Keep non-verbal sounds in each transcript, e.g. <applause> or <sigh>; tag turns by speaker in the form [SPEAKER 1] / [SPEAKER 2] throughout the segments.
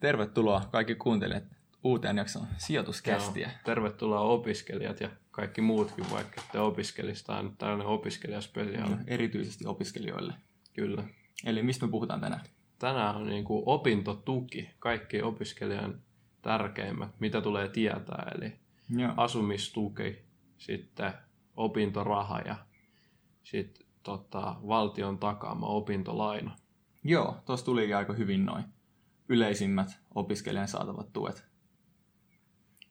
[SPEAKER 1] Tervetuloa kaikki kuuntelijat uuteen jakson sijoituskästiä.
[SPEAKER 2] Joo, tervetuloa opiskelijat ja kaikki muutkin, vaikka te opiskelista on tällainen opiskelijaspesiaali.
[SPEAKER 1] No, erityisesti opiskelijoille.
[SPEAKER 2] Kyllä.
[SPEAKER 1] Eli mistä me puhutaan tänään?
[SPEAKER 2] Tänään on niin kuin opintotuki, kaikki opiskelijan tärkeimmät, mitä tulee tietää, eli
[SPEAKER 1] Joo.
[SPEAKER 2] asumistuki, sitten opintoraha ja sitten tota, valtion takaama opintolaina.
[SPEAKER 1] Joo, tuossa tulikin aika hyvin noin yleisimmät opiskelijan saatavat tuet.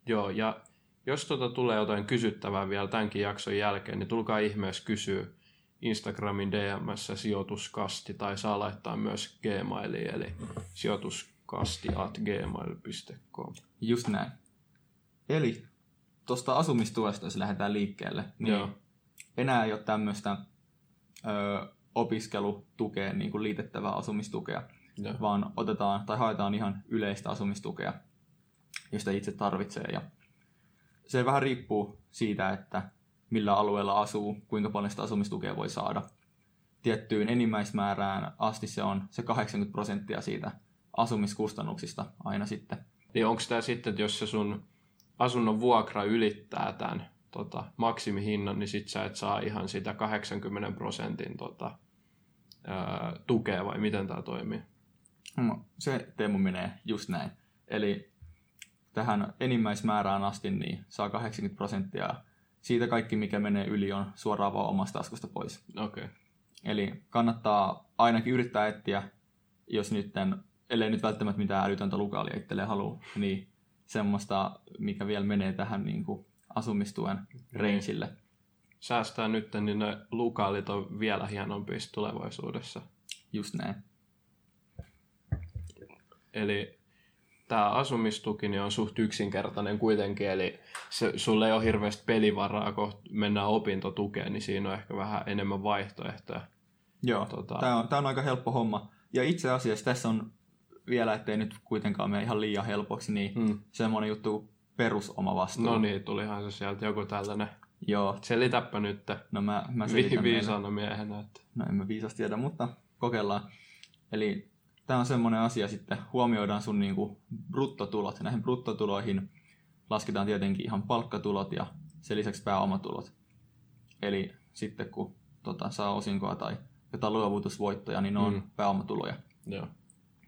[SPEAKER 2] Joo, ja jos tuota tulee jotain kysyttävää vielä tämänkin jakson jälkeen, niin tulkaa ihmeessä kysyä Instagramin DMssä sijoituskasti, tai saa laittaa myös Gmailiin, eli sijoituskasti at gmail.com.
[SPEAKER 1] Just näin. Eli tuosta asumistuesta, jos lähdetään liikkeelle, niin
[SPEAKER 2] Joo.
[SPEAKER 1] enää ei ole tämmöistä ö, opiskelutukeen niin kuin liitettävää asumistukea,
[SPEAKER 2] Joo.
[SPEAKER 1] vaan otetaan tai haetaan ihan yleistä asumistukea, josta itse tarvitsee. Ja se vähän riippuu siitä, että millä alueella asuu, kuinka paljon sitä asumistukea voi saada. Tiettyyn enimmäismäärään asti se on se 80 prosenttia siitä asumiskustannuksista aina sitten.
[SPEAKER 2] Niin onko tämä sitten, että jos se sun asunnon vuokra ylittää tämän tota, maksimihinnan, niin sit sä et saa ihan sitä 80 prosentin tota, ää, tukea, vai miten tämä toimii?
[SPEAKER 1] Se Teemu menee just näin. Eli tähän enimmäismäärään asti niin saa 80 prosenttia. Siitä kaikki, mikä menee yli, on suoraan vaan omasta taskusta pois.
[SPEAKER 2] Okei. Okay.
[SPEAKER 1] Eli kannattaa ainakin yrittää etsiä, jos nyt, ellei nyt välttämättä mitään älytöntä lukaalia itselleen halua, niin semmoista, mikä vielä menee tähän niin kuin asumistuen rangeille.
[SPEAKER 2] Säästää nyt, niin ne lukaalit on vielä hienompia sit tulevaisuudessa.
[SPEAKER 1] Just näin.
[SPEAKER 2] Eli tämä asumistuki niin on suht yksinkertainen kuitenkin, eli se, sulle ei ole hirveästi pelivaraa, kun mennään opintotukeen, niin siinä on ehkä vähän enemmän vaihtoehtoja.
[SPEAKER 1] Joo,
[SPEAKER 2] Tota-
[SPEAKER 1] tämä, on, tämä on aika helppo homma. Ja itse asiassa tässä on vielä, ettei nyt kuitenkaan mene ihan liian helpoksi, niin
[SPEAKER 2] Hmm.
[SPEAKER 1] semmoinen juttu kuin perusomavastuu.
[SPEAKER 2] No niin, tulihan se sieltä joku tällainen.
[SPEAKER 1] Joo,
[SPEAKER 2] Selitäpä nyt
[SPEAKER 1] no mä, mä
[SPEAKER 2] vi-
[SPEAKER 1] selitän meille.
[SPEAKER 2] viisaana miehenä. Että...
[SPEAKER 1] No en mä viisasti tiedä, mutta kokeillaan. Eli tämä on semmoinen asia sitten, huomioidaan sun niinku bruttotulot. Näihin bruttotuloihin lasketaan tietenkin ihan palkkatulot ja sen lisäksi pääomatulot. Eli sitten kun tota, saa osinkoa tai jotain luovutusvoittoja, niin ne on
[SPEAKER 2] Mm.
[SPEAKER 1] pääomatuloja.
[SPEAKER 2] Joo.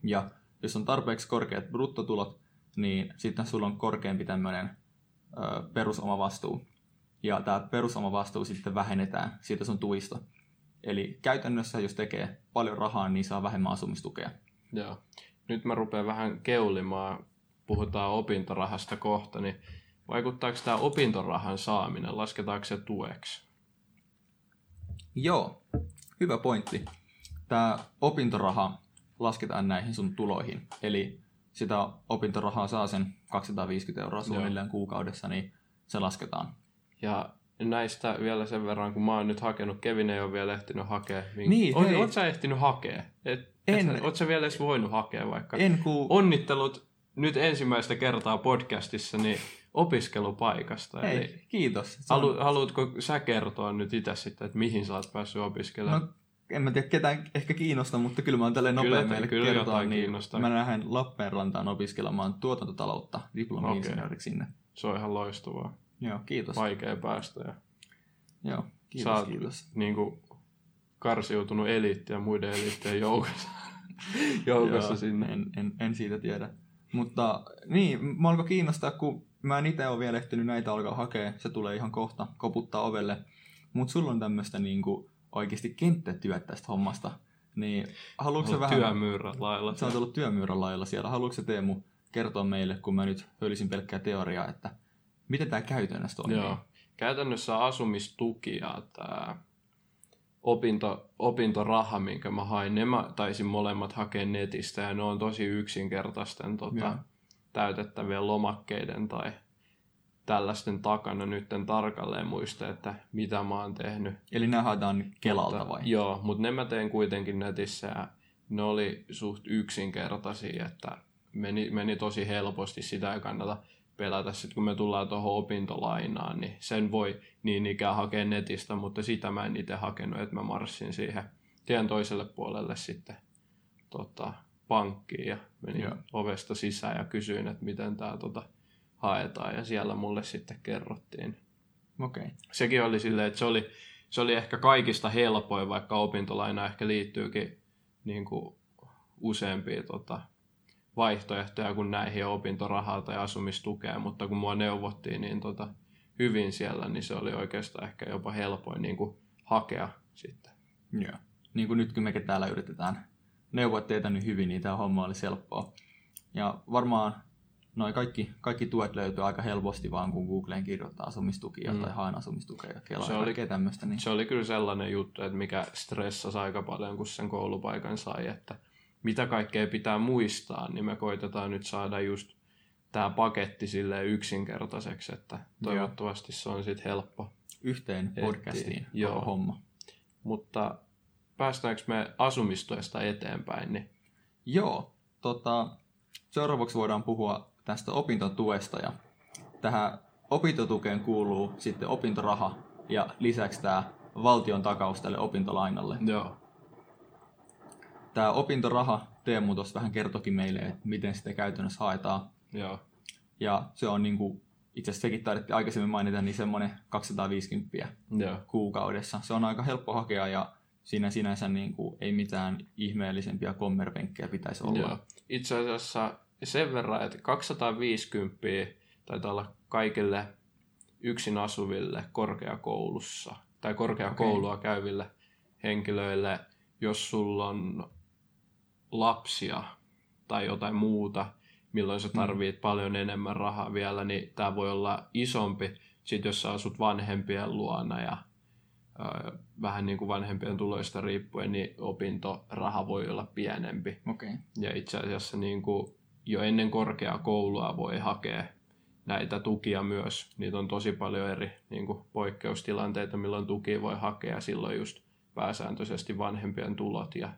[SPEAKER 1] Ja jos on tarpeeksi korkeat bruttotulot, niin sitten sulla on korkeampi tämmöinen perusomavastuu. Ja tämä perusomavastuu sitten vähennetään siitä sun tuista. Eli käytännössä, jos tekee paljon rahaa, niin saa vähemmän asumistukea.
[SPEAKER 2] Joo. Nyt mä rupean vähän keulimaan, puhutaan opintorahasta kohta, niin vaikuttaako tämä opintorahan saaminen, lasketaanko se tueksi?
[SPEAKER 1] Joo, hyvä pointti. Tämä opintoraha lasketaan näihin sun tuloihin. Eli sitä opintorahaa saa sen 250 euroa suunnilleen kuukaudessa, niin se lasketaan.
[SPEAKER 2] Ja näistä vielä sen verran, kun mä oon nyt hakenut, Kevin ei ole vielä ehtinyt hakea.
[SPEAKER 1] Niin,
[SPEAKER 2] oot,
[SPEAKER 1] hei.
[SPEAKER 2] oot sä ehtinyt hakea? Et,
[SPEAKER 1] En.
[SPEAKER 2] Sä vielä edes voinut hakea vaikka?
[SPEAKER 1] En ku...
[SPEAKER 2] Onnittelut nyt ensimmäistä kertaa podcastissa niin opiskelupaikasta. Eli
[SPEAKER 1] Hei, kiitos. Se on-
[SPEAKER 2] halu, haluatko sä kertoa nyt itse sitten, että mihin sä oot päässyt opiskelemaan?
[SPEAKER 1] No, en mä tiedä ketään ehkä kiinnosta, mutta kyllä mä oon tälleen nopea meille
[SPEAKER 2] kyllä
[SPEAKER 1] kertoa. Niin
[SPEAKER 2] kiinnostaa.
[SPEAKER 1] mä lähden Lappeenrantaan opiskelemaan tuotantotaloutta diplomi-insinööriksi sinne.
[SPEAKER 2] Se on ihan loistavaa.
[SPEAKER 1] Joo, kiitos.
[SPEAKER 2] Vaikea päästä. Ja
[SPEAKER 1] Joo, kiitos,
[SPEAKER 2] oot
[SPEAKER 1] kiitos.
[SPEAKER 2] niin kuin, karsiutunut eliitti ja muiden eliittien joukossa, <laughs> joukossa
[SPEAKER 1] Joo,
[SPEAKER 2] sinne.
[SPEAKER 1] En, en, en siitä tiedä. Mutta niin, mä alkoi kiinnostaa, kun mä en itse ole vielä ehtinyt näitä alkaa hakea. Se tulee ihan kohta, koputtaa ovelle. Mutta sulla on tämmöistä niinku oikeasti kenttätyöt tästä hommasta. Niin haluatko vähän...
[SPEAKER 2] työmyyrät lailla.
[SPEAKER 1] Sä oot ollut työmyyrän lailla siellä. Haluatko Teemu kertoa meille, kun mä nyt hölisin pelkkää teoriaa, että miten tämä käytännössä toimii?
[SPEAKER 2] Joo. Käytännössä asumistuki ja tämä opinto, opintoraha, minkä mä hain, ne mä taisin molemmat hakea netistä ja ne on tosi yksinkertaisten tota, täytettävien lomakkeiden tai tällaisten takana nyt en tarkalleen muista, että mitä mä oon tehnyt.
[SPEAKER 1] Eli nämä haetaan Kelalta
[SPEAKER 2] Mutta-
[SPEAKER 1] vai?
[SPEAKER 2] Joo, mutta ne mä teen kuitenkin netissä ja ne oli suht yksinkertaisia, että meni, meni tosi helposti, sitä ei kannata pelätä. Sitten kun me tullaan tuohon opintolainaan, niin sen voi niin ikään hakea netistä, mutta sitä mä en itse hakenut, että mä marssin siihen tien toiselle puolelle sitten tota, pankkiin ja menin
[SPEAKER 1] Joo.
[SPEAKER 2] ovesta sisään ja kysyin, että miten tämä tota, haetaan ja siellä mulle sitten kerrottiin.
[SPEAKER 1] Okei. Okay.
[SPEAKER 2] Sekin oli silleen, että se oli, se oli ehkä kaikista helpoin, vaikka opintolaina ehkä liittyykin niin kuin useampia tota, vaihtoehtoja kuin näihin opintorahaa tai asumistukea, mutta kun mua neuvottiin niin tota, hyvin siellä, niin se oli oikeastaan ehkä jopa helpoin niin kuin hakea sitten.
[SPEAKER 1] Joo. Niin kuin nyt kun mekin täällä yritetään neuvoa teitä niin hyvin, niin tämä homma olisi helppoa. Ja varmaan noin kaikki, kaikki tuet löytyy aika helposti vaan, kun Googleen kirjoittaa asumistukia
[SPEAKER 2] Mm.
[SPEAKER 1] tai haen asumistukea ja kelaa
[SPEAKER 2] Se oli-
[SPEAKER 1] tämmöistä. Niin...
[SPEAKER 2] Se oli kyllä sellainen juttu, että mikä stressasi aika paljon, kun sen koulupaikan sai, että mitä kaikkea pitää muistaa, niin me koitetaan nyt saada just tämä paketti silleen yksinkertaiseksi, että toivottavasti se on sitten helppo.
[SPEAKER 1] Yhteen podcastiin
[SPEAKER 2] Joo.
[SPEAKER 1] homma.
[SPEAKER 2] Mutta päästäänkö me asumistuesta eteenpäin, niin
[SPEAKER 1] Joo, tota, seuraavaksi voidaan puhua tästä opintotuesta ja tähän opintotukeen kuuluu sitten opintoraha ja lisäksi tämä valtion takaus tälle opintolainalle.
[SPEAKER 2] joo,
[SPEAKER 1] Tämä opintoraha, Teemu tuossa vähän kertokin meille, että miten sitä käytännössä haetaan.
[SPEAKER 2] joo,
[SPEAKER 1] Ja se on niin kuin, itse asiassa sekin taidettiin aikaisemmin mainita, niin semmoinen 250
[SPEAKER 2] joo,
[SPEAKER 1] kuukaudessa. Se on aika helppo hakea ja siinä sinänsä niin kuin ei mitään ihmeellisempiä kommervenkkejä pitäisi olla.
[SPEAKER 2] joo. Itse asiassa sen verran, että 250 taitaa olla kaikille yksin asuville korkeakoulussa tai korkeakoulua okay. käyville henkilöille, jos sulla on lapsia tai jotain muuta, milloin sä tarvit mm. paljon enemmän rahaa vielä, niin tämä voi olla isompi. Sitten jos sä asut vanhempien luona ja ö, vähän niin kuin vanhempien tuloista riippuen, niin opintoraha voi olla pienempi.
[SPEAKER 1] Okei.
[SPEAKER 2] Ja itse asiassa niin kuin jo ennen korkeakoulua voi hakea näitä tukia myös. Niitä on tosi paljon eri niin kuin poikkeustilanteita, milloin tukia voi hakea. Silloin just pääsääntöisesti vanhempien tulot ja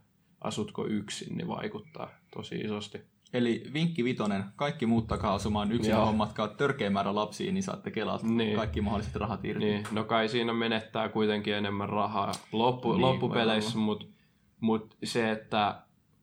[SPEAKER 2] asutko yksin, niin vaikuttaa tosi isosti.
[SPEAKER 1] Eli vinkki vitonen, kaikki muuttakaa asumaan yksin
[SPEAKER 2] Joo.
[SPEAKER 1] hommatkaa törkeä määrä lapsia, niin saatte kelalta
[SPEAKER 2] Niin.
[SPEAKER 1] kaikki mahdolliset rahat irti.
[SPEAKER 2] Niin, no kai siinä menettää kuitenkin enemmän rahaa loppu,
[SPEAKER 1] Niin,
[SPEAKER 2] loppupeleissä, mutta mut se, että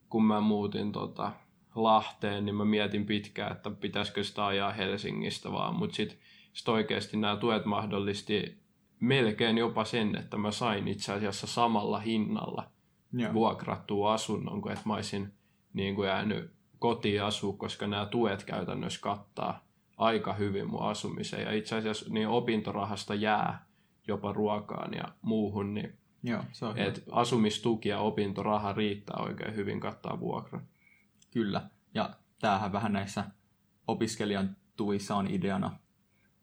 [SPEAKER 2] kun mä muutin tota Lahteen, niin mä mietin pitkään, että pitäisikö sitä ajaa Helsingistä vaan, mutta sitten sit oikeasti nämä tuet mahdollisti melkein jopa sen, että mä sain itse asiassa samalla hinnalla
[SPEAKER 1] Joo.
[SPEAKER 2] vuokrattua asunnon, kuin että mä olisin niin kuin jäänyt kotiin asua, koska nämä tuet käytännössä kattaa aika hyvin mun asumisen. Ja itse asiassa niin opintorahasta jää jopa ruokaan ja muuhun, niin
[SPEAKER 1] Joo, se on hyvä.
[SPEAKER 2] et asumistuki ja opintoraha riittää oikein hyvin kattaa vuokra.
[SPEAKER 1] Kyllä. Ja tämähän vähän näissä opiskelijan tuissa on ideana,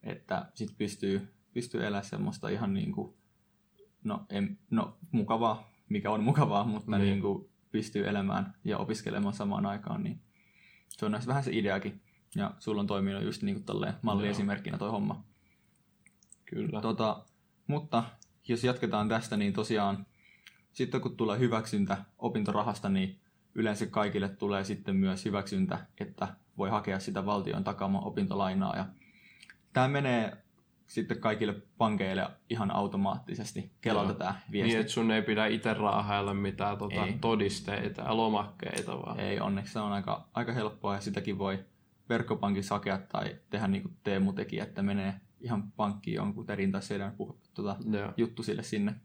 [SPEAKER 1] että sit pystyy, pystyy elämään semmoista ihan niin kuin, no, en, no mukavaa, mikä on mukavaa, mutta
[SPEAKER 2] Niin.
[SPEAKER 1] niin. Kuin pystyy elämään ja opiskelemaan samaan aikaan, niin se on näissä vähän se ideakin. Ja sulla on toiminut just niin kuin tolleen malliesimerkkinä toi homma.
[SPEAKER 2] Kyllä.
[SPEAKER 1] Tota, mutta jos jatketaan tästä, niin tosiaan sitten kun tulee hyväksyntä opintorahasta, niin yleensä kaikille tulee sitten myös hyväksyntä, että voi hakea sitä valtion takaamaa opintolainaa. Ja tämä menee sitten kaikille pankeille ihan automaattisesti Kelalta
[SPEAKER 2] Joo.
[SPEAKER 1] tämä viesti.
[SPEAKER 2] Niin, että sun ei pidä itse raahailla mitään tota,
[SPEAKER 1] Ei.
[SPEAKER 2] todisteita ja lomakkeita, vaan
[SPEAKER 1] Ei, onneksi se on aika, aika helppoa ja sitäkin voi verkkopankissa hakea tai tehdä niin kuin Teemu teki, että menee ihan pankkiin jonkun terin tai tota,
[SPEAKER 2] Joo.
[SPEAKER 1] juttu sille sinne.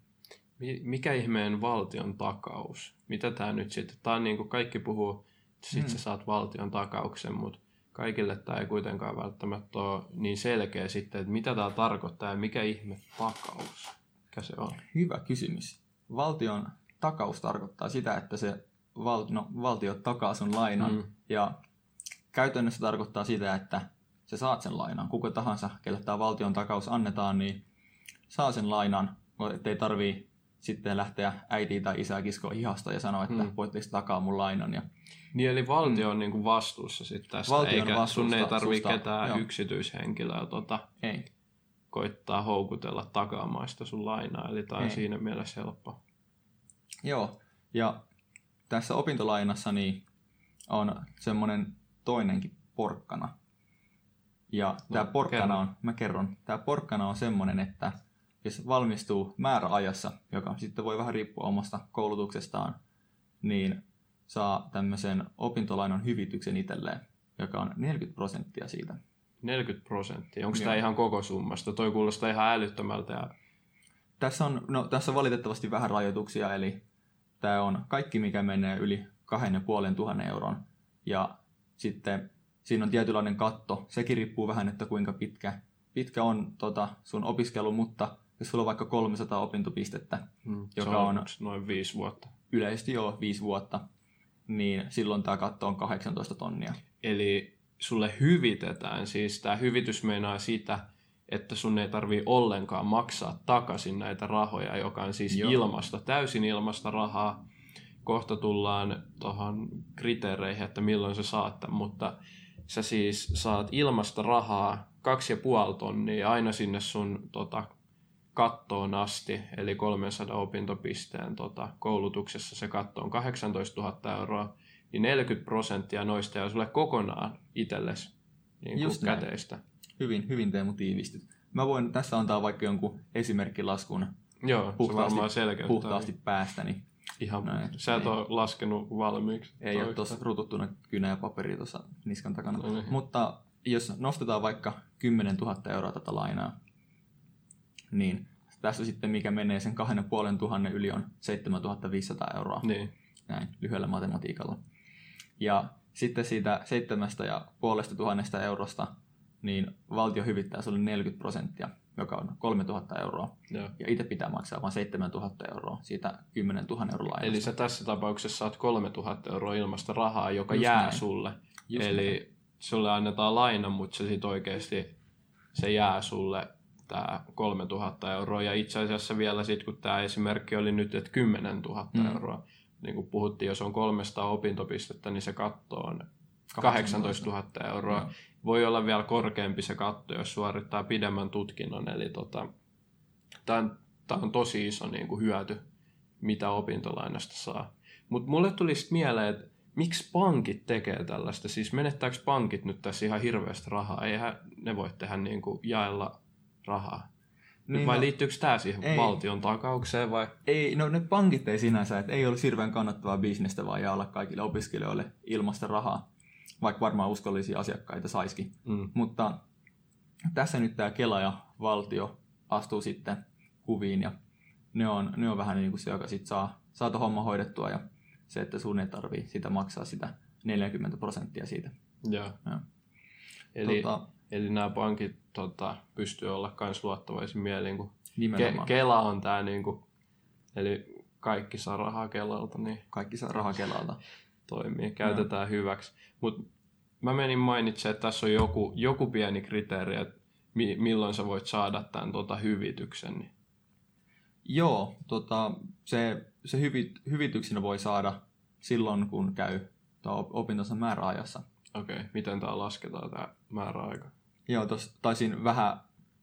[SPEAKER 2] Mi- Mikä ihmeen valtion takaus? Mitä tämä nyt sitten? Tämä on niin kuin kaikki puhuu, että sit
[SPEAKER 1] Hmm.
[SPEAKER 2] sä saat valtion takauksen, mutta kaikille tämä ei kuitenkaan välttämättä ole niin selkeä sitten, että mitä tämä tarkoittaa ja mikä ihme takaus? Mikä se on?
[SPEAKER 1] Hyvä kysymys. Valtion takaus tarkoittaa sitä, että se val, no, valtio takaa sun lainan
[SPEAKER 2] Mm.
[SPEAKER 1] ja käytännössä tarkoittaa sitä, että sä saat sen lainan. Kuka tahansa, kelle tämä valtion takaus annetaan, niin saa sen lainan, ettei tarvii sitten lähteä äitiä tai isää kiskoa hihasta ja sanoa, että
[SPEAKER 2] Mm.
[SPEAKER 1] mm. voitteko te takaa mun lainan. Ja
[SPEAKER 2] Niin eli valtio on niin kuin vastuussa sitten tästä,
[SPEAKER 1] Valtio on
[SPEAKER 2] eikä sun ei tarvitse ketään
[SPEAKER 1] joo.
[SPEAKER 2] yksityishenkilöä tota,
[SPEAKER 1] ei,
[SPEAKER 2] koittaa houkutella takaamaan sitä sun lainaa, eli tämä on
[SPEAKER 1] Ei.
[SPEAKER 2] siinä mielessä helppo.
[SPEAKER 1] Joo, ja tässä opintolainassa niin on semmoinen toinenkin porkkana. Ja tämä porkkana
[SPEAKER 2] kerro.
[SPEAKER 1] on, mä kerron, tämä porkkana on semmoinen, että jos valmistuu määräajassa, joka sitten voi vähän riippua omasta koulutuksestaan, niin saa tämmöisen opintolainan hyvityksen itselleen, joka on 40 prosenttia siitä.
[SPEAKER 2] 40 prosenttia. Onko tämä ihan koko summasta? Toi kuulostaa ihan älyttömältä. Ja...
[SPEAKER 1] Tässä on, no, tässä on valitettavasti vähän rajoituksia, eli tämä on kaikki, mikä menee yli 2500 euron. Ja sitten siinä on tietynlainen katto. Sekin riippuu vähän, että kuinka pitkä, pitkä on tota, sun opiskelu, mutta jos sulla on vaikka 300 opintopistettä,
[SPEAKER 2] Mm,
[SPEAKER 1] Joka
[SPEAKER 2] on,
[SPEAKER 1] on-
[SPEAKER 2] noin viisi vuotta.
[SPEAKER 1] yleisesti jo 5 vuotta, niin silloin tämä katto on 18 tonnia.
[SPEAKER 2] Eli sulle hyvitetään, siis tämä hyvitys meinaa sitä, että sun ei tarvii ollenkaan maksaa takaisin näitä rahoja, joka on siis
[SPEAKER 1] Joo.
[SPEAKER 2] ilmasta, täysin ilmasta rahaa. Kohta tullaan tuohon kriteereihin, että milloin sä saat mutta sä siis saat ilmasta rahaa kaksi ja puoli tonnia aina sinne sun tota, kattoon asti, eli 300 opintopisteen tota, koulutuksessa se katto on 18 000 euroa, niin 40 prosenttia noista jää sulle kokonaan itsellesi niin
[SPEAKER 1] Just näin.
[SPEAKER 2] käteistä.
[SPEAKER 1] Hyvin, hyvin Teemu tiivistyt. Mä voin tässä antaa vaikka jonkun esimerkkilaskun
[SPEAKER 2] Joo,
[SPEAKER 1] Puhtaasti-
[SPEAKER 2] se varmaan
[SPEAKER 1] puhtaasti päästäni.
[SPEAKER 2] Ihan,
[SPEAKER 1] Näin,
[SPEAKER 2] sä et
[SPEAKER 1] niin.
[SPEAKER 2] ole laskenut valmiiksi.
[SPEAKER 1] Ei ole
[SPEAKER 2] toista.
[SPEAKER 1] tuossa rututtuna kynä ja paperi tuossa niskan takana.
[SPEAKER 2] No niin.
[SPEAKER 1] Mutta jos nostetaan vaikka 10 000 euroa tätä lainaa, niin tässä sitten mikä menee sen 2500 yli on 7500 euroa.
[SPEAKER 2] Niin,
[SPEAKER 1] Näin lyhyellä matematiikalla. Ja sitten siitä seitsemästä ja puolesta tuhannesta eurosta, niin valtio hyvittää sulle 40 prosenttia, joka on 3000 euroa.
[SPEAKER 2] joo.
[SPEAKER 1] Ja itse pitää maksaa vain 7000 euroa siitä 10 000 euron lainasta.
[SPEAKER 2] Eli sä tässä tapauksessa saat 3000 euroa ilmasta rahaa, joka
[SPEAKER 1] Just
[SPEAKER 2] jää
[SPEAKER 1] näin.
[SPEAKER 2] sulle.
[SPEAKER 1] Just
[SPEAKER 2] Eli
[SPEAKER 1] näin.
[SPEAKER 2] sulle annetaan laina, mutta se sit oikeasti se jää sulle tämä 3000 euroa. Ja itse asiassa vielä sitten, kun tämä esimerkki oli nyt, että 10 000
[SPEAKER 1] Mm.
[SPEAKER 2] euroa, niin kuin puhuttiin, jos on 300 opintopistettä, niin se katto on 18 000 euroa.
[SPEAKER 1] Joo.
[SPEAKER 2] Voi olla vielä korkeampi se katto, jos suorittaa pidemmän tutkinnon. Eli tota, tämä on, tosi iso niin kuin hyöty, mitä opintolainasta saa. Mutta mulle tuli sit mieleen, että miksi pankit tekee tällaista? Siis menettääkö pankit nyt tässä ihan hirveästi rahaa? Eihän ne voi tehdä niin kuin jaella rahaa. Niin
[SPEAKER 1] Niin
[SPEAKER 2] vai
[SPEAKER 1] no,
[SPEAKER 2] liittyykö tämä siihen
[SPEAKER 1] ei.
[SPEAKER 2] valtion takaukseen vai?
[SPEAKER 1] ei, no ne pankit ei sinänsä, että ei olisi hirveän kannattavaa bisnestä vaan jaalla kaikille opiskelijoille ilmasta rahaa, vaikka varmaan uskollisia asiakkaita saisikin.
[SPEAKER 2] Mm.
[SPEAKER 1] Mutta tässä nyt tämä Kela ja valtio astuu sitten kuviin ja ne on, ne on vähän niin kuin se, joka sit saa, saa homma hoidettua ja se, että sun ei tarvii sitä maksaa sitä 40 prosenttia siitä.
[SPEAKER 2] Joo.
[SPEAKER 1] Joo.
[SPEAKER 2] Eli,
[SPEAKER 1] tota,
[SPEAKER 2] eli nämä pankit tota, pystyy olla myös luottavaisin mielin, kun Ke-. Kela on tämä, niinku, eli kaikki saa rahaa Kelalta, niin
[SPEAKER 1] Kaikki saa rahaa Kelalta.
[SPEAKER 2] toimii, käytetään hyväksi. Mutta mä menin mainitsemaan, että tässä on joku, joku pieni kriteeri, että mi- milloin sä voit saada tämän tota, hyvityksen. Niin.
[SPEAKER 1] Joo, tota, se, se hyvit, hyvityksenä voi saada silloin, kun käy opintonsa määräajassa.
[SPEAKER 2] Okei, okay. miten tämä lasketaan tämä määräaika?
[SPEAKER 1] Joo, tos, taisin vähän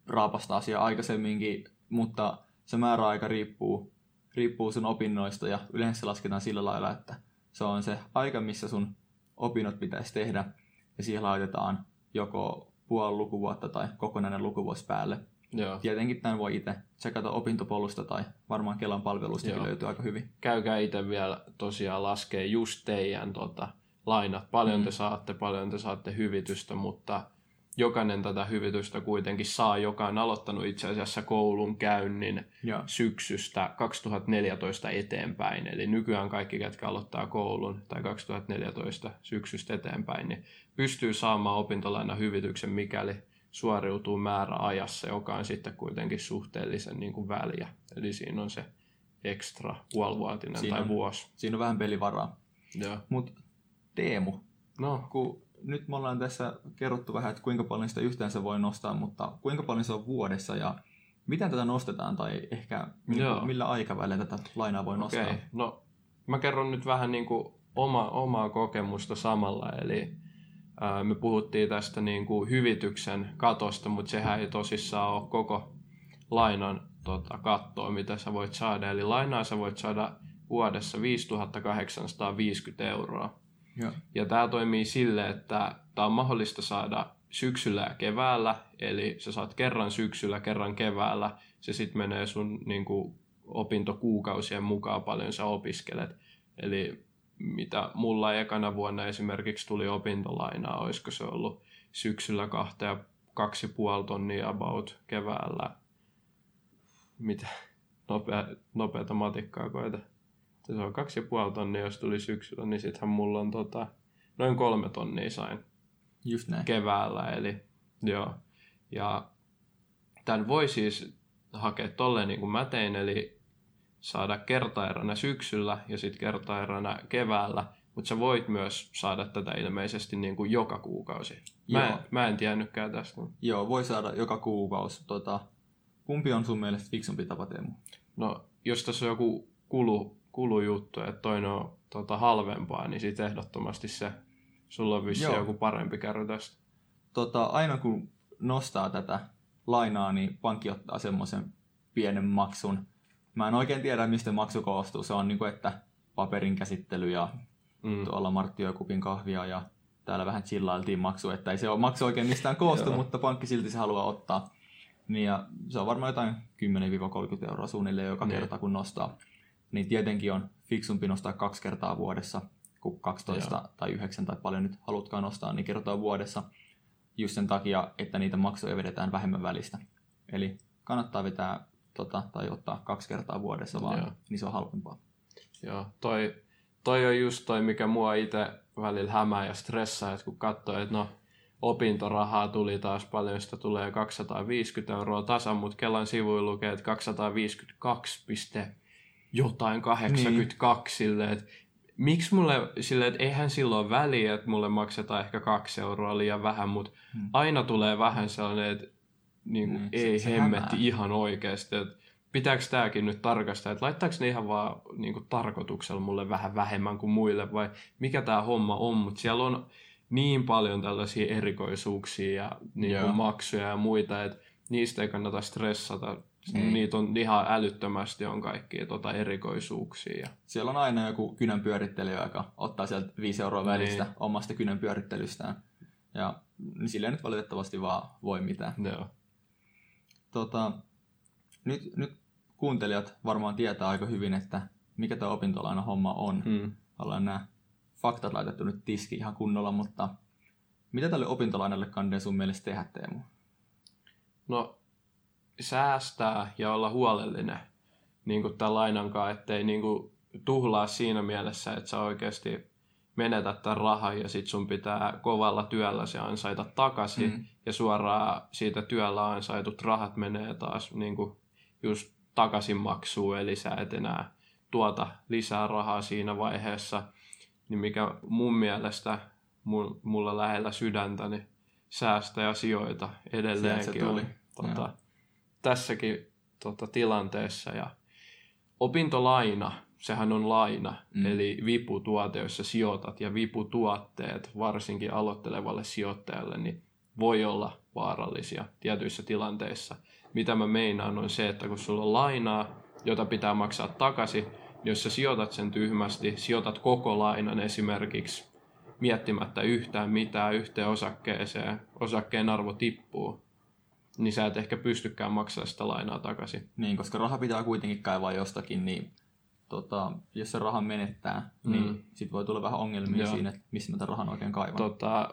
[SPEAKER 1] raapasta asiaa aikaisemminkin, mutta se määräaika riippuu, riippuu sun opinnoista ja yleensä se lasketaan sillä lailla, että se on se aika, missä sun opinnot pitäisi tehdä ja siihen laitetaan joko puoli lukuvuotta tai kokonainen lukuvuosi päälle.
[SPEAKER 2] Joo.
[SPEAKER 1] Tietenkin tämän voi itse tsekata opintopolusta tai varmaan Kelan palvelustakin
[SPEAKER 2] Joo.
[SPEAKER 1] löytyy aika hyvin.
[SPEAKER 2] Käykää itse vielä tosiaan laskee just teidän tota, lainat. Paljon
[SPEAKER 1] Mm.
[SPEAKER 2] te saatte, paljon te saatte hyvitystä, mutta jokainen tätä hyvitystä kuitenkin saa, joka on aloittanut itse asiassa koulun käynnin
[SPEAKER 1] Joo.
[SPEAKER 2] syksystä 2014 eteenpäin. Eli nykyään kaikki, ketkä aloittaa koulun tai 2014 syksystä eteenpäin, niin pystyy saamaan opintolainan hyvityksen, mikäli suoriutuu määräajassa, joka on sitten kuitenkin suhteellisen niin kuin väliä. Eli siinä on se ekstra puolivuotinen
[SPEAKER 1] Siinä
[SPEAKER 2] tai
[SPEAKER 1] on.
[SPEAKER 2] vuosi.
[SPEAKER 1] Siinä on vähän pelivaraa. Mutta Teemu,
[SPEAKER 2] No,
[SPEAKER 1] kun nyt me ollaan tässä kerrottu vähän, että kuinka paljon sitä yhteensä voi nostaa, mutta kuinka paljon se on vuodessa ja miten tätä nostetaan tai ehkä millä,
[SPEAKER 2] Joo.
[SPEAKER 1] millä aikavälillä tätä lainaa voi nostaa?
[SPEAKER 2] Okei, no mä kerron nyt vähän niin kuin oma, omaa kokemusta samalla, eli ää, me puhuttiin tästä niin kuin hyvityksen katosta, mutta sehän ei tosissaan ole koko lainan tota, kattoa, mitä sä voit saada. Eli lainaa sä voit saada vuodessa 5850 euroa. Ja tämä toimii sille, että tämä on mahdollista saada syksyllä ja keväällä, eli sä saat kerran syksyllä, kerran keväällä, se sitten menee sun niin kuin, opintokuukausien mukaan paljon sä opiskelet. Eli mitä mulla ekana vuonna esimerkiksi tuli opintolainaa, olisiko se ollut syksyllä kahta ja kaksi puoli tonnia about keväällä. Mitä? Nopea, nopeata matikkaa koita. Se on kaksi ja puoli tonnia, jos tuli syksyllä, niin sittenhän mulla on tota, noin kolme tonnia sain
[SPEAKER 1] Just näin.
[SPEAKER 2] keväällä. Eli, joo. Ja tämän voi siis hakea tolleen niin kuin mä tein, eli saada kertaeränä syksyllä ja sitten kertaeränä keväällä, mutta sä voit myös saada tätä ilmeisesti niin kuin joka kuukausi. Mä,
[SPEAKER 1] Joo.
[SPEAKER 2] en, mä en tiennytkään tästä.
[SPEAKER 1] Joo, voi saada joka kuukausi. Tota, kumpi on sun mielestä fiksumpi tapa, Teemu?
[SPEAKER 2] No, jos tässä on joku kulu, kulujuttu, että toinen on tota, halvempaa, niin sitten ehdottomasti se. Sulla on vissi
[SPEAKER 1] Joo.
[SPEAKER 2] joku parempi kerro tästä.
[SPEAKER 1] Tota, aina kun nostaa tätä lainaa, niin pankki ottaa semmoisen pienen maksun. Mä en oikein tiedä, mistä maksu koostuu. Se on niin kuin, että paperin käsittely ja
[SPEAKER 2] Mm.
[SPEAKER 1] tuolla Martti joi kupin kahvia ja täällä vähän chillailtiin maksu, että ei se ole maksu oikein mistään <laughs> koostu, mutta pankki silti se haluaa ottaa. Niin ja se on varmaan jotain 10-30 euroa suunnilleen joka
[SPEAKER 2] Niin.
[SPEAKER 1] kerta kun nostaa. Niin tietenkin on fiksumpi nostaa kaksi kertaa vuodessa, kuin 12
[SPEAKER 2] Joo.
[SPEAKER 1] tai 9 tai paljon nyt halutkaan nostaa, niin kertaa vuodessa. Just sen takia, että niitä maksuja vedetään vähemmän välistä. Eli kannattaa vetää tota, tai ottaa kaksi kertaa vuodessa vaan,
[SPEAKER 2] Joo.
[SPEAKER 1] niin se on halvempaa.
[SPEAKER 2] Joo, toi, toi on just toi, mikä mua itse välillä hämää ja stressaa, että kun katsoo, että no opintorahaa tuli taas paljon, sitä tulee 250 euroa tasan, mutta Kelan sivuilla lukee, että 252, piste jotain 82 niin. silleen, että miksi mulle silleen, että eihän silloin väliä, että mulle maksetaan ehkä kaksi euroa liian vähän, mutta
[SPEAKER 1] Hmm.
[SPEAKER 2] aina tulee vähän sellainen, että niin kuin,
[SPEAKER 1] se-
[SPEAKER 2] ei
[SPEAKER 1] se
[SPEAKER 2] hemmetti
[SPEAKER 1] hämää.
[SPEAKER 2] ihan oikeasti, että pitääkö tämäkin nyt tarkastaa, että laittaako ne ihan vaan niin kuin, tarkoituksella mulle vähän vähemmän kuin muille vai mikä tämä homma on, mutta siellä on niin paljon tällaisia erikoisuuksia ja niin kuin, maksuja ja muita, että niistä ei kannata stressata.
[SPEAKER 1] Ei.
[SPEAKER 2] Niitä on ihan älyttömästi on kaikkia tota, erikoisuuksia. Ja,
[SPEAKER 1] Siellä on aina joku kynän pyörittelijä, joka ottaa sieltä 5 euroa välistä
[SPEAKER 2] Niin.
[SPEAKER 1] omasta kynän pyörittelystään. Ja niin silleen nyt valitettavasti vaan voi mitään.
[SPEAKER 2] joo.
[SPEAKER 1] Tota, nyt, nyt kuuntelijat varmaan tietää aika hyvin, että mikä tämä opintolaina homma on.
[SPEAKER 2] Hmm.
[SPEAKER 1] Ollaan nämä faktat laitettu nyt tiski ihan kunnolla, mutta mitä tälle opintolainalle kandeen sun mielestä tehdä, Teemu?
[SPEAKER 2] No, säästää ja olla huolellinen niin kuin tämän lainankaan, ettei niin kuin tuhlaa siinä mielessä, että sä oikeasti menetät tämän rahan ja sit sun pitää kovalla työllä se ansaita takaisin
[SPEAKER 1] Mm.
[SPEAKER 2] ja suoraan siitä työllä ansaitut rahat menee taas niin kuin just takaisin maksuun, eli sä et enää tuota lisää rahaa siinä vaiheessa, niin mikä mun mielestä mulla lähellä sydäntä, niin säästä ja sijoita
[SPEAKER 1] Sieltä
[SPEAKER 2] edelleenkin
[SPEAKER 1] se tuli.
[SPEAKER 2] on tota. Tässäkin tota, tilanteessa. Ja opintolaina, sehän on laina,
[SPEAKER 1] Mm.
[SPEAKER 2] eli viputuote, jossa sijoitat, ja viputuotteet varsinkin aloittelevalle sijoittajalle, niin voi olla vaarallisia tietyissä tilanteissa. Mitä mä meinaan on se, että kun sulla on lainaa, jota pitää maksaa takaisin, niin jos sä sijoitat sen tyhmästi, sijoitat koko lainan esimerkiksi miettimättä yhtään mitään yhteen osakkeeseen, osakkeen arvo tippuu, niin sä et ehkä pystykään maksamaan sitä lainaa takaisin.
[SPEAKER 1] Niin, koska raha pitää kuitenkin kaivaa jostakin, niin tota, jos se rahan menettää, mm. niin
[SPEAKER 2] Mm.
[SPEAKER 1] sit voi tulla vähän ongelmia
[SPEAKER 2] Joo.
[SPEAKER 1] siinä, että missä mä tämän rahan oikein kaivan.
[SPEAKER 2] Tota,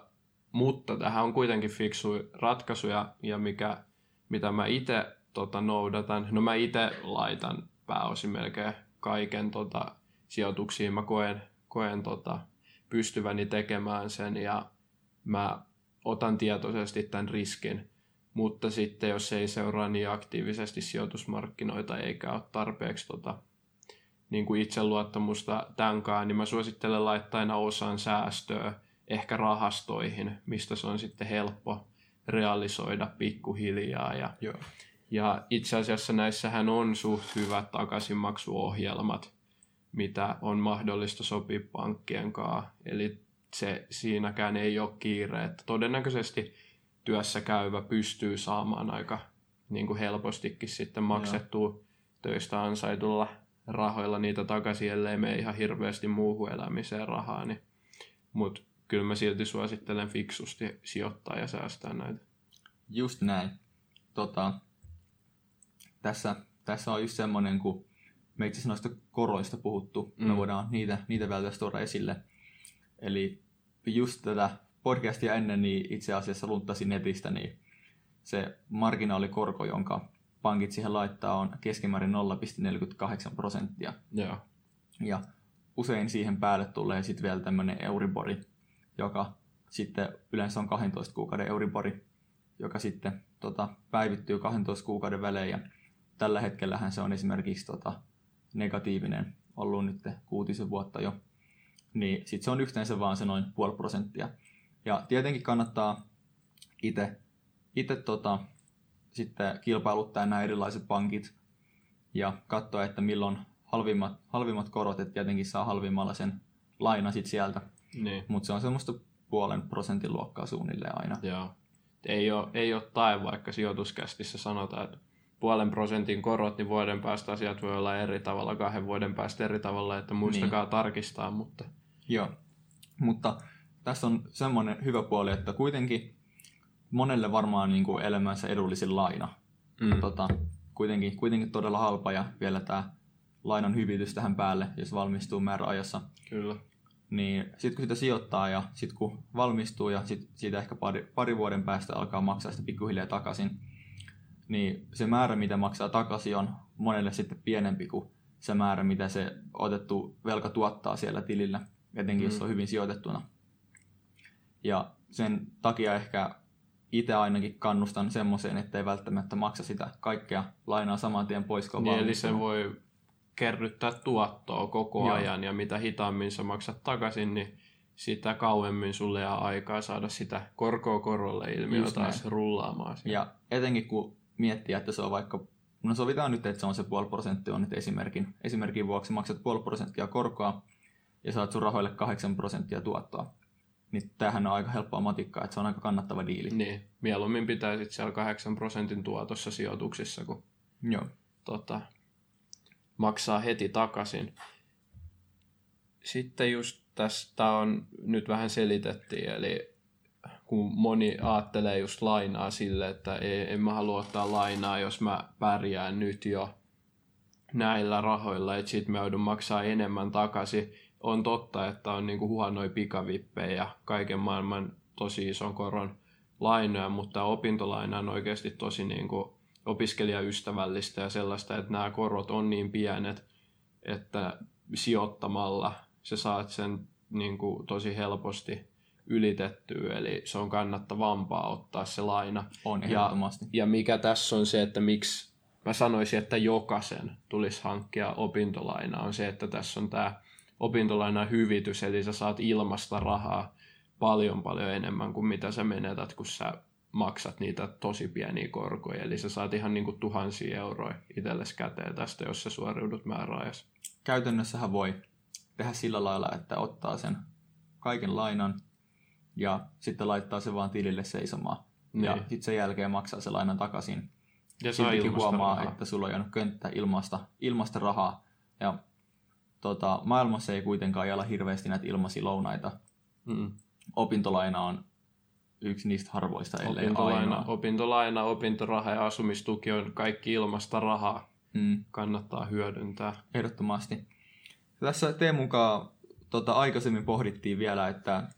[SPEAKER 2] mutta tähän on kuitenkin fiksu ratkaisuja, ja mikä, mitä mä itse tota, noudatan. No mä itse laitan pääosin melkein kaiken tota, sijoituksiin. Mä koen, koen tota, pystyväni tekemään sen, ja mä otan tietoisesti tämän riskin. Mutta sitten jos ei seuraa niin aktiivisesti sijoitusmarkkinoita eikä ole tarpeeksi tota, niin kuin itseluottamusta tämänkaan, niin mä suosittelen laittaa aina osan säästöä ehkä rahastoihin, mistä se on sitten helppo realisoida pikkuhiljaa. Ja,
[SPEAKER 1] Joo.
[SPEAKER 2] ja itse asiassa näissähän on suht hyvät takaisinmaksuohjelmat, mitä on mahdollista sopia pankkien kanssa. Eli se siinäkään ei ole kiire. Että todennäköisesti työssä käyvä pystyy saamaan aika niin kuin helpostikin sitten maksettua töistä ansaitulla rahoilla niitä takaisin, ellei me ihan hirveästi muuhun elämiseen rahaa. Niin. Mutta kyllä mä silti suosittelen fiksusti sijoittaa ja säästää näitä.
[SPEAKER 1] Just näin. Tota, tässä, tässä on just semmoinen, kun me itse noista koroista puhuttu, mm. Me voidaan niitä, niitä vielä tuoda esille. Eli just tätä podcastia ennen, niin itse asiassa lunttasin netistä, niin se marginaalikorko, jonka pankit siihen laittaa, on keskimäärin 0,48 prosenttia.
[SPEAKER 2] Joo.
[SPEAKER 1] Ja usein siihen päälle tulee sitten vielä tämmöinen Euribori, joka sitten yleensä on 12 kuukauden Euribori, joka sitten tota, päivittyy 12 kuukauden välein. Ja tällä hetkellähän se on esimerkiksi tota, negatiivinen ollut nyt kuutisen vuotta jo. Niin sitten se on yhteensä vaan se noin puoli prosenttia. Ja tietenkin kannattaa itse itse tota, sitten kilpailuttaa nämä erilaiset pankit ja katsoa, että milloin halvimmat, halvimmat korot, että tietenkin saa halvimmalla sen laina sit sieltä,
[SPEAKER 2] Niin.
[SPEAKER 1] mutta se on semmoista puolen prosentin luokkaa suunnilleen aina.
[SPEAKER 2] Joo. Ei ole, ei ole tae, vaikka sijoituskästissä sanotaan, että puolen prosentin korot, niin vuoden päästä asiat voi olla eri tavalla, kahden vuoden päästä eri tavalla, että muistakaa niin. tarkistaa, mutta
[SPEAKER 1] Joo, mutta tässä on semmoinen hyvä puoli, että kuitenkin monelle varmaan niin kuin elämänsä edullisin laina.
[SPEAKER 2] mm.
[SPEAKER 1] Tota, kuitenkin, kuitenkin todella halpa ja vielä tämä lainan hyvitys tähän päälle, jos valmistuu määräajassa.
[SPEAKER 2] kyllä.
[SPEAKER 1] Niin sitten kun sitä sijoittaa ja sitten kun valmistuu ja sit siitä ehkä pari, pari vuoden päästä alkaa maksaa sitä pikkuhiljaa takaisin, niin se määrä, mitä maksaa takaisin, on monelle sitten pienempi kuin se määrä, mitä se otettu velka tuottaa siellä tilillä, etenkin jos
[SPEAKER 2] Mm.
[SPEAKER 1] se on hyvin sijoitettuna. Ja sen takia ehkä itse ainakin kannustan semmoiseen, että ei välttämättä maksa sitä kaikkea lainaa saman tien pois, kun
[SPEAKER 2] Niin, eli se voi kerryttää tuottoa koko
[SPEAKER 1] Joo.
[SPEAKER 2] ajan, ja mitä hitaammin sä maksat takaisin, niin sitä kauemmin sulle jää aikaa saada sitä korkoa korolle ilmiö taas rullaamaan. siellä.
[SPEAKER 1] Ja etenkin kun miettii, että se on vaikka, no sovitaan nyt, että se on se puoli prosenttia on nyt esimerkin, esimerkin vuoksi maksat puoli prosenttia korkoa ja saat sun rahoille 8 prosenttia tuottoa. Niin tämähän on aika helppoa matikkaa, että se on aika kannattava diili.
[SPEAKER 2] Niin, mieluummin pitää sitten siellä 8 prosentin tuotossa sijoituksissa, kun
[SPEAKER 1] Joo.
[SPEAKER 2] tota, maksaa heti takaisin. Sitten just tästä on nyt vähän selitettiin, eli kun moni ajattelee just lainaa sille, että ei, en mä halua ottaa lainaa, jos mä pärjään nyt jo näillä rahoilla, että sit mä joudun maksaa enemmän takaisin. On totta, että on niinku huonoja pikavippejä ja kaiken maailman tosi ison koron lainoja, mutta opintolaina on oikeasti tosi niinku opiskelijaystävällistä ja sellaista, että nämä korot on niin pienet, että sijoittamalla sä saat sen niin kuin tosi helposti ylitettyä, eli se on kannattavampaa ottaa se laina.
[SPEAKER 1] On
[SPEAKER 2] Ja-. Ja mikä tässä on se, että miksi mä sanoisin, että jokaisen tulisi hankkia opintolaina, on se, että tässä on tämä opintolainan hyvitys, eli sä saat ilmasta rahaa paljon paljon enemmän kuin mitä sä menetät, kun sä maksat niitä tosi pieniä korkoja. Eli sä saat ihan niin kuin tuhansia euroja itsellesi käteen tästä, jos sä suoriudut määräajassa.
[SPEAKER 1] Käytännössähän voi tehdä sillä lailla, että ottaa sen kaiken lainan ja sitten laittaa se vaan tilille seisomaan.
[SPEAKER 2] Niin.
[SPEAKER 1] Ja sitten sen jälkeen maksaa se lainan takaisin.
[SPEAKER 2] ja saa
[SPEAKER 1] huomaa,
[SPEAKER 2] rahaa.
[SPEAKER 1] että sulla on jäänyt könttä ilmasta, ilmasta rahaa. Ja tota, maailmassa ei kuitenkaan jalla hirveästi näitä ilmaisia lounaita.
[SPEAKER 2] Mm.
[SPEAKER 1] Opintolaina on yksi niistä harvoista, ellei
[SPEAKER 2] Opintolaina,
[SPEAKER 1] ainoa.
[SPEAKER 2] opintolaina, opintoraha ja asumistuki on kaikki ilmasta rahaa.
[SPEAKER 1] Mm,
[SPEAKER 2] Kannattaa hyödyntää.
[SPEAKER 1] ehdottomasti. Tässä Teemun tota, aikaisemmin pohdittiin vielä, että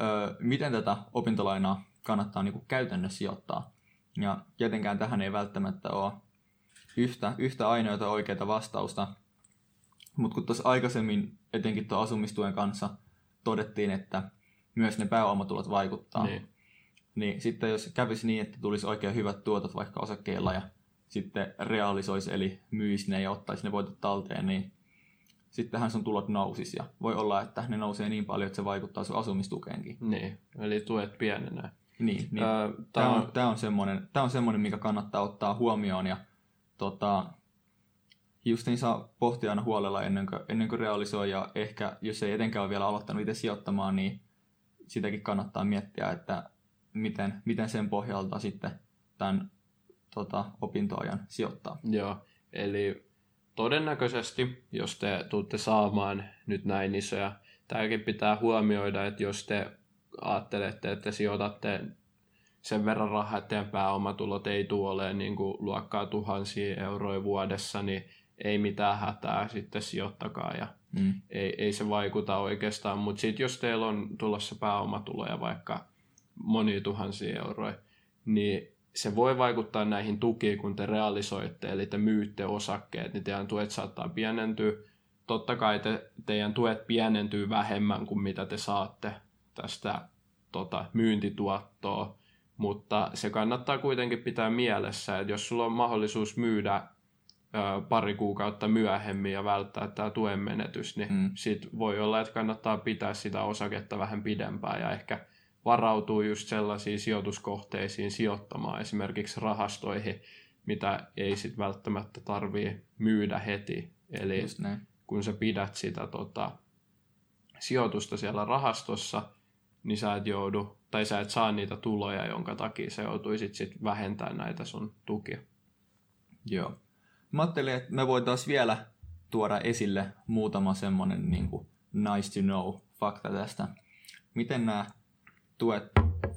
[SPEAKER 1] ö, miten tätä opintolainaa kannattaa niin kuin käytännössä sijoittaa. Ja tietenkään tähän ei välttämättä ole yhtä, yhtä ainoita oikeaa vastausta. Mutta kun tuossa aikaisemmin, etenkin tuon asumistuen kanssa, todettiin, että myös ne pääomatulot vaikuttaa.
[SPEAKER 2] Niin.
[SPEAKER 1] Niin sitten jos kävisi niin, että tulisi oikein hyvät tuotot vaikka osakkeilla ja sitten realisoisi eli myisi ne ja ottaisi ne voitot talteen, niin sittenhän sun tulot nousisi ja voi olla, että ne nousee niin paljon, että se vaikuttaa sun asumistukeenkin.
[SPEAKER 2] Niin, eli tuet pienenee.
[SPEAKER 1] Niin, niin.
[SPEAKER 2] Öö,
[SPEAKER 1] Tämä on,
[SPEAKER 2] on,
[SPEAKER 1] tää on semmoinen, mikä kannattaa ottaa huomioon ja tota, justiin saa pohtia aina huolella ennen kuin, ennen kuin realisoi ja ehkä jos ei etenkään ole vielä aloittanut itse sijoittamaan, niin sitäkin kannattaa miettiä, että miten, miten sen pohjalta sitten tämän tota, opintoajan sijoittaa.
[SPEAKER 2] joo, eli todennäköisesti, jos te tuutte saamaan nyt näin isoja, tämäkin pitää huomioida, että jos te ajattelette, että sijoitatte sen verran rahaa, että teidän pääomatulot ei tule olemaan niin kuin luokkaa tuhansia euroja vuodessa, niin ei mitään hätää, sitten sijoittakaa ja
[SPEAKER 1] Mm.
[SPEAKER 2] ei, ei se vaikuta oikeastaan. Mutta sitten jos teillä on tulossa pääomatuloja vaikka monia tuhansia euroja, niin se voi vaikuttaa näihin tukiin, kun te realisoitte, eli te myytte osakkeet, niin teidän tuet saattaa pienentyä. Totta kai te, teidän tuet pienentyy vähemmän kuin mitä te saatte tästä tota, myyntituottoa, mutta se kannattaa kuitenkin pitää mielessä, että jos sulla on mahdollisuus myydä pari kuukautta myöhemmin ja välttää tämä tuen menetys, niin
[SPEAKER 1] Mm.
[SPEAKER 2] sit voi olla, että kannattaa pitää sitä osaketta vähän pidempään ja ehkä varautuu just sellaisiin sijoituskohteisiin sijoittamaan, esimerkiksi rahastoihin, mitä ei sit välttämättä tarvii myydä heti. Eli kun sä pidät sitä tota, sijoitusta siellä rahastossa, niin sä et joudu, tai sä et saa niitä tuloja, jonka takia sä joutuisit sit vähentämään näitä sun tukia.
[SPEAKER 1] Joo. Mä ajattelin, että me voitaisiin vielä tuoda esille muutama semmonen niin kuin nice to know fakta tästä. Miten nämä tuet,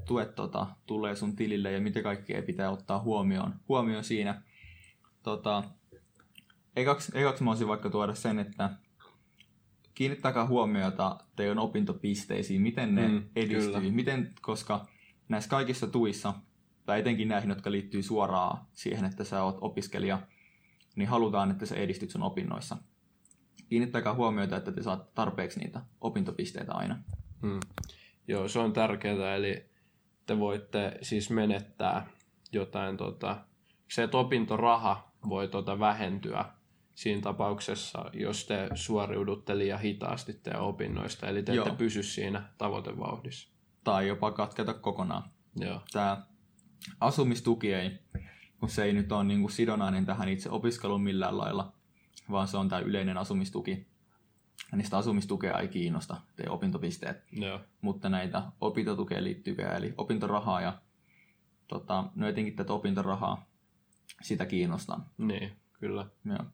[SPEAKER 1] tuet tota, tulee sun tilille ja mitä kaikkea pitää ottaa huomioon, huomioon siinä. Tota, ekaksi, ekaksi mä olisin vaikka tuoda sen, että kiinnittäkää huomiota teidän opintopisteisiin, miten ne
[SPEAKER 2] Mm,
[SPEAKER 1] mm, edistyy,
[SPEAKER 2] kyllä.
[SPEAKER 1] miten, koska näissä kaikissa tuissa, tai etenkin näihin, jotka liittyy suoraan siihen, että sä oot opiskelija, niin halutaan, että sä edistyt sun opinnoissa. Kiinnittäkää huomiota, että te saat tarpeeksi niitä opintopisteitä aina.
[SPEAKER 2] Hmm. Joo, se on tärkeää, eli te voitte siis menettää jotain, tota, se, että opintoraha voi tota vähentyä siinä tapauksessa, jos te suoriudutte liian hitaasti teidän opinnoista, eli te ette
[SPEAKER 1] Joo.
[SPEAKER 2] pysy siinä tavoitevauhdissa.
[SPEAKER 1] Tai jopa katketa kokonaan.
[SPEAKER 2] Joo,
[SPEAKER 1] Tämä asumistuki ei, kun se ei nyt ole niin kuin sidonainen tähän itse opiskeluun millään lailla, vaan se on tämä yleinen asumistuki. Ja niistä asumistukea ei kiinnosta teidän opintopisteet.
[SPEAKER 2] joo,
[SPEAKER 1] mutta näitä opintotukeen liittyviä, eli opintorahaa ja tota, no etenkin tätä opintorahaa, sitä kiinnostaa.
[SPEAKER 2] niin, kyllä.
[SPEAKER 1] Joo.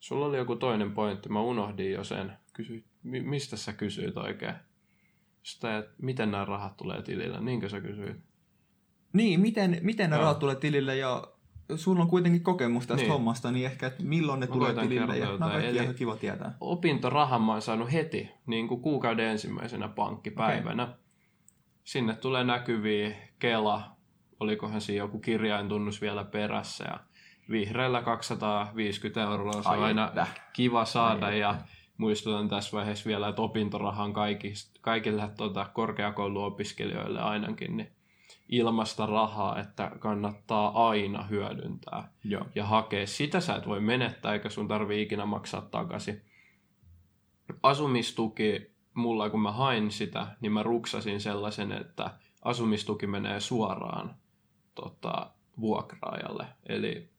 [SPEAKER 2] Sulla oli joku toinen pointti, mä unohdin jo sen. Kysy, mi- mistä sä kysyit oikein? Sitä, että miten nämä rahat tulee tilille, niinkö sä kysyit?
[SPEAKER 1] Niin, miten, miten
[SPEAKER 2] Joo.
[SPEAKER 1] rahat tulee tilille ja sulla on kuitenkin kokemus tästä
[SPEAKER 2] Niin.
[SPEAKER 1] hommasta, niin ehkä, että milloin ne
[SPEAKER 2] Mä
[SPEAKER 1] tulee tilille ja no, kaikki
[SPEAKER 2] Eli-
[SPEAKER 1] ihan kiva tietää.
[SPEAKER 2] opintorahan mä oon saanut heti, niin kuin kuukauden ensimmäisenä pankkipäivänä. Okay. Sinne tulee näkyviä Kela, olikohan siinä joku kirjaintunnus vielä perässä ja vihreällä 250 euroa, se on
[SPEAKER 1] Ai
[SPEAKER 2] aina
[SPEAKER 1] että.
[SPEAKER 2] kiva saada
[SPEAKER 1] Ai
[SPEAKER 2] ja
[SPEAKER 1] että.
[SPEAKER 2] muistutan tässä vaiheessa vielä, että opintoraha on kaikista, kaikille tota, korkeakouluopiskelijoille ainakin niin ilmasta rahaa, että kannattaa aina hyödyntää
[SPEAKER 1] Joo.
[SPEAKER 2] ja hakea. Sitä sä et voi menettää, eikä sun tarvi ikinä maksaa takaisin. Asumistuki, mulla kun mä hain sitä, niin mä ruksasin sellaisen, että asumistuki menee suoraan tota, vuokraajalle. Eli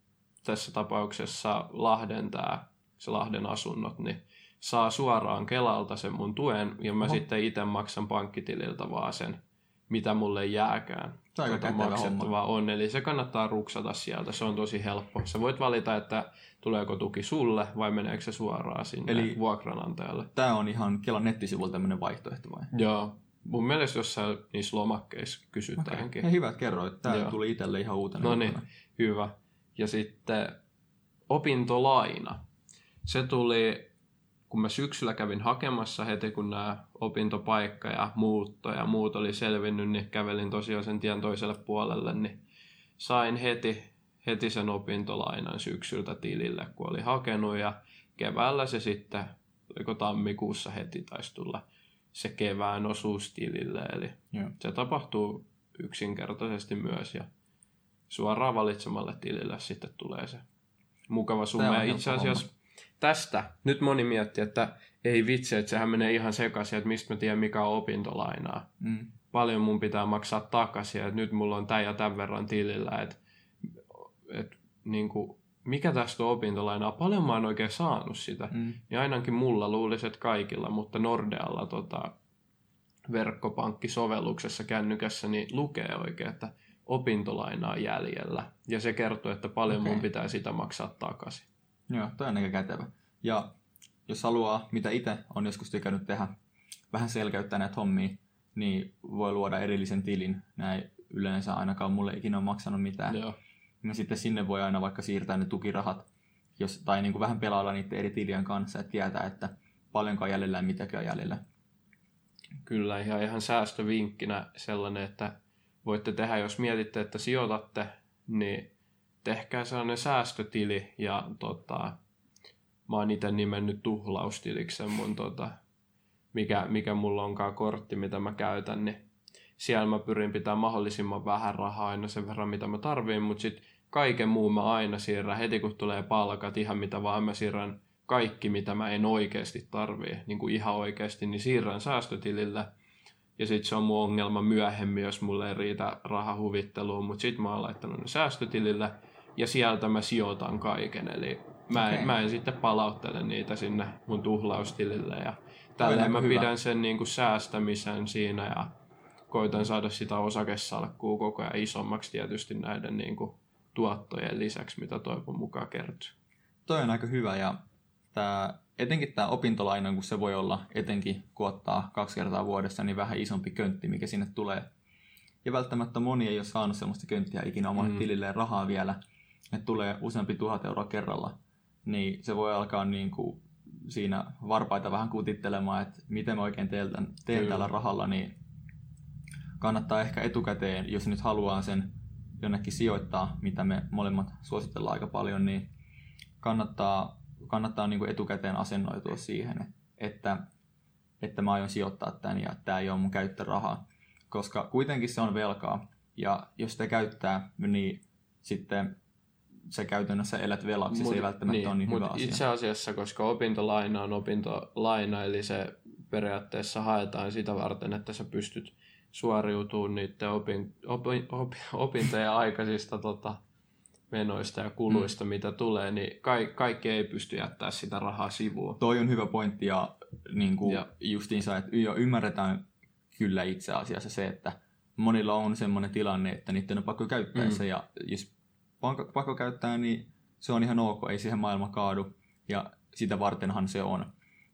[SPEAKER 2] tässä tapauksessa Lahden tää, se Lahden asunnot, niin saa suoraan Kelalta sen mun tuen, ja mä
[SPEAKER 1] Oho.
[SPEAKER 2] sitten itse maksan pankkitililtä vaan sen, mitä mulle jääkään
[SPEAKER 1] Se on aika
[SPEAKER 2] maksettavaa on, eli se kannattaa ruksata sieltä, se on tosi helppo. Sä voit valita, että tuleeko tuki sulle vai meneekö se suoraan sinne
[SPEAKER 1] Eli-
[SPEAKER 2] vuokranantajalle.
[SPEAKER 1] Tämä on ihan Kelan nettisivuilla tämmöinen vaihtoehto vai?
[SPEAKER 2] Joo, mun mielestä jossain niissä lomakkeissa kysytäänkin.
[SPEAKER 1] Okay. Ja hyvä, että kerroit. Tämä
[SPEAKER 2] Joo.
[SPEAKER 1] tuli itselle ihan uutena.
[SPEAKER 2] No niin, hyvä. Ja sitten opintolaina. Se tuli, kun mä syksyllä kävin hakemassa heti, kun nämä opintopaikka ja muutto ja muut oli selvinnyt, niin kävelin tosiaan sen tien toiselle puolelle, niin sain heti, heti sen opintolainan syksyltä tilille, kun oli hakenut ja keväällä se sitten, oliko tammikuussa heti taisi tulla se kevään osuus tilille, eli
[SPEAKER 1] Joo.
[SPEAKER 2] se tapahtuu yksinkertaisesti myös ja suoraan valitsemalle tilille sitten tulee se mukava summa. Ja itse asiassa tästä nyt moni miettii, että ei vitsi, että sehän menee ihan sekaisin, että mistä mä tiedän mikä on opintolainaa.
[SPEAKER 1] Mm.
[SPEAKER 2] Paljon mun pitää maksaa takaisin, että nyt mulla on tämän ja tämän verran tilillä, että, että niin kuin, mikä tästä on opintolainaa, paljon mä oon oikein saanut sitä.
[SPEAKER 1] Mm.
[SPEAKER 2] Ja ainakin mulla luulisi, että kaikilla, mutta Nordealla tota, verkkopankkisovelluksessa kännykässä niin lukee oikein, että opintolainaa jäljellä. Ja se kertoo, että paljon
[SPEAKER 1] Okei.
[SPEAKER 2] mun pitää sitä maksaa takaisin.
[SPEAKER 1] Joo, toi on aika kätevä. Ja jos haluaa, mitä itse on joskus tykännyt tehdä, vähän selkeyttää näitä hommia, niin voi luoda erillisen tilin. Näin yleensä ainakaan mulle ikinä ole maksanut mitään.
[SPEAKER 2] Joo.
[SPEAKER 1] Ja sitten sinne voi aina vaikka siirtää ne tukirahat. jos, tai niin kuin vähän pelailla niiden eri tilien kanssa, että tietää, että paljonko on jäljellä ja mitäkin on jäljellä.
[SPEAKER 2] Kyllä, ihan, ihan säästövinkkinä sellainen, että voitte tehdä, jos mietitte, että sijoitatte, niin tehkää sellainen säästötili ja tota, mä oon itse nimennyt tuhlaustiliksi mun tota, mikä, mikä mulla onkaan kortti, mitä mä käytän, niin siellä mä pyrin pitää mahdollisimman vähän rahaa aina sen verran, mitä mä tarviin, mutta sitten kaiken muun mä aina siirrän, heti kun tulee palkat, ihan mitä vaan mä siirrän kaikki, mitä mä en oikeasti tarvii, niin kuin ihan oikeasti, niin siirrän säästötilille. Ja sitten se on mun ongelma myöhemmin, jos mulle ei riitä raha huvitteluun, mutta sitten mä oon laittanut ne säästötilille ja sieltä mä sijoitan kaiken. Eli mä en, okay. mä en sitten palauttele niitä sinne mun tuhlaustilille ja tällä mä hyvä. pidän sen niin kuin säästämisen siinä ja koitan saada sitä osakesalkkuu koko ajan isommaksi tietysti näiden niin kuin tuottojen lisäksi, mitä toivon mukaan kertyy.
[SPEAKER 1] Toi on aika hyvä ja tää, etenkin tämä opintolaina, kun se voi olla etenkin, kun ottaa kaksi kertaa vuodessa, niin vähän isompi köntti, mikä sinne tulee. Ja välttämättä moni ei ole saanut sellaista könttiä ikinä omalle mm. tililleen rahaa vielä, että tulee useampi tuhat euroa kerralla. Niin se voi alkaa niin kuin siinä varpaita vähän kutittelemaan, että miten mä oikein teen, teen tällä rahalla, niin kannattaa ehkä etukäteen, jos nyt haluaa sen jonnekin sijoittaa, mitä me molemmat suositellaan aika paljon, niin kannattaa, kannattaa niin kuin etukäteen asennoitua siihen, että, että mä aion sijoittaa tämän ja tämä ei ole mun käyttörahaa. Koska kuitenkin se on velkaa, ja jos te käyttää, niin sitten sä käytännössä elät velaksi, mut, se ei välttämättä niin, ole niin hyvä asia.
[SPEAKER 2] Itse asiassa, koska opintolaina on opintolaina, eli se periaatteessa haetaan sitä varten, että sä pystyt suoriutumaan niiden opin, opin, opin, opintojen aikaisista tota, menoista ja kuluista, mm. mitä tulee, niin ka- kaikki ei pysty jättää sitä rahaa sivuun.
[SPEAKER 1] Toi on hyvä pointti ja, niin kuin ja. justiinsa, että jo ymmärretään kyllä itse asiassa se, että monilla on semmoinen tilanne, että niiden on pakko käyttää mm. se ja jos pakko käyttää, niin se on ihan ok, ei siihen maailma kaadu ja sitä vartenhan se on.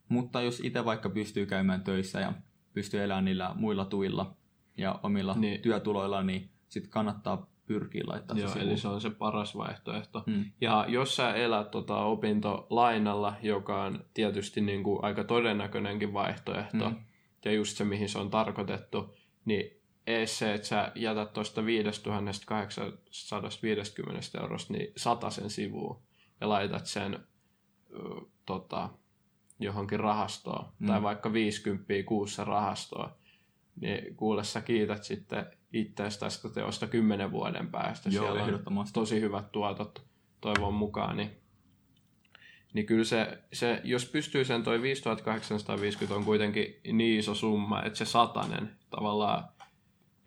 [SPEAKER 1] Mutta jos itse vaikka pystyy käymään töissä ja pystyy elämään niillä muilla tuilla ja omilla niin. työtuloilla, niin sitten kannattaa pyrkiä laittaa
[SPEAKER 2] Joo, se eli se on se paras vaihtoehto. Hmm. Ja jos sä elät tota opintolainalla, joka on tietysti niin kuin aika todennäköinenkin vaihtoehto, hmm. ja just se, mihin se on tarkoitettu, niin se, että sä jätät tuosta 5850 eurosta niin sen sivuun ja laitat sen tota, johonkin rahastoon, mm. tai vaikka 50 kuussa rahastoon, niin kuule sä kiität sitten itseäsi tästä teosta kymmenen vuoden päästä.
[SPEAKER 1] Joo, Siellä on
[SPEAKER 2] tosi hyvät tuotot toivon mukaan, niin niin kyllä se, se, jos pystyy sen toi 5850 on kuitenkin niin iso summa, että se satanen tavallaan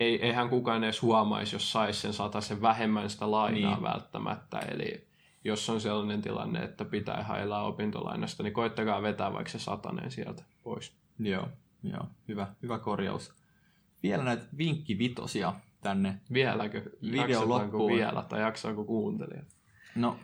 [SPEAKER 2] ei, eihän kukaan edes huomaisi, jos saisi sen sen vähemmän sitä lainaa niin. välttämättä. Eli jos on sellainen tilanne, että pitää hailaa opintolainasta, niin koittakaa vetää vaikka se satanen sieltä pois.
[SPEAKER 1] Joo, joo. Hyvä, hyvä korjaus. Vielä näitä vinkkivitosia tänne
[SPEAKER 2] Vieläkö?
[SPEAKER 1] Video loppuun.
[SPEAKER 2] vielä tai jaksaako kuuntelija?
[SPEAKER 1] No,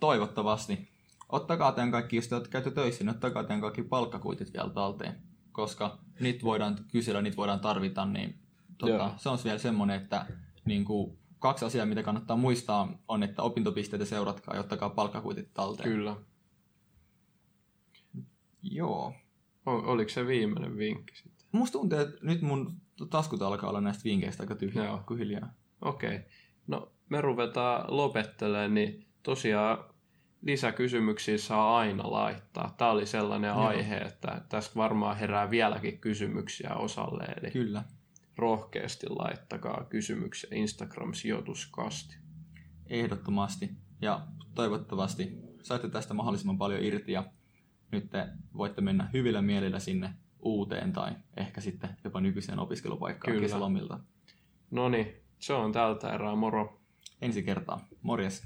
[SPEAKER 1] toivottavasti. Ottakaa tämän kaikki, jos te olette käyty töissä, niin ottakaa tämän kaikki palkkakuitit vielä talteen. Koska niitä voidaan kysellä, niitä voidaan tarvita, niin tota, se on vielä semmoinen, että niin kuin, kaksi asiaa, mitä kannattaa muistaa, on, että opintopisteitä seuratkaa ja ottakaa palkkakuitit talteen.
[SPEAKER 2] Kyllä.
[SPEAKER 1] Joo.
[SPEAKER 2] O- oliko se viimeinen vinkki sitten?
[SPEAKER 1] Musta tuntuu, että nyt mun taskut alkaa olla näistä vinkkeistä aika tyhjää Joo. hiljaa.
[SPEAKER 2] Okei. Okay. No me ruvetaan lopettelemaan, niin tosiaan lisäkysymyksiä saa aina laittaa. Tämä oli sellainen Joo. aihe, että tästä varmaan herää vieläkin kysymyksiä osalle. Eli
[SPEAKER 1] Kyllä
[SPEAKER 2] rohkeasti laittakaa kysymyksiä Instagram-sijoituskasti.
[SPEAKER 1] Ehdottomasti. Ja toivottavasti saitte tästä mahdollisimman paljon irti ja nyt te voitte mennä hyvillä mielillä sinne uuteen tai ehkä sitten jopa nykyiseen opiskelupaikkaan Kyllä. kesälomilta.
[SPEAKER 2] No niin, se on tältä erää. Moro.
[SPEAKER 1] Ensi kertaa. Morjes.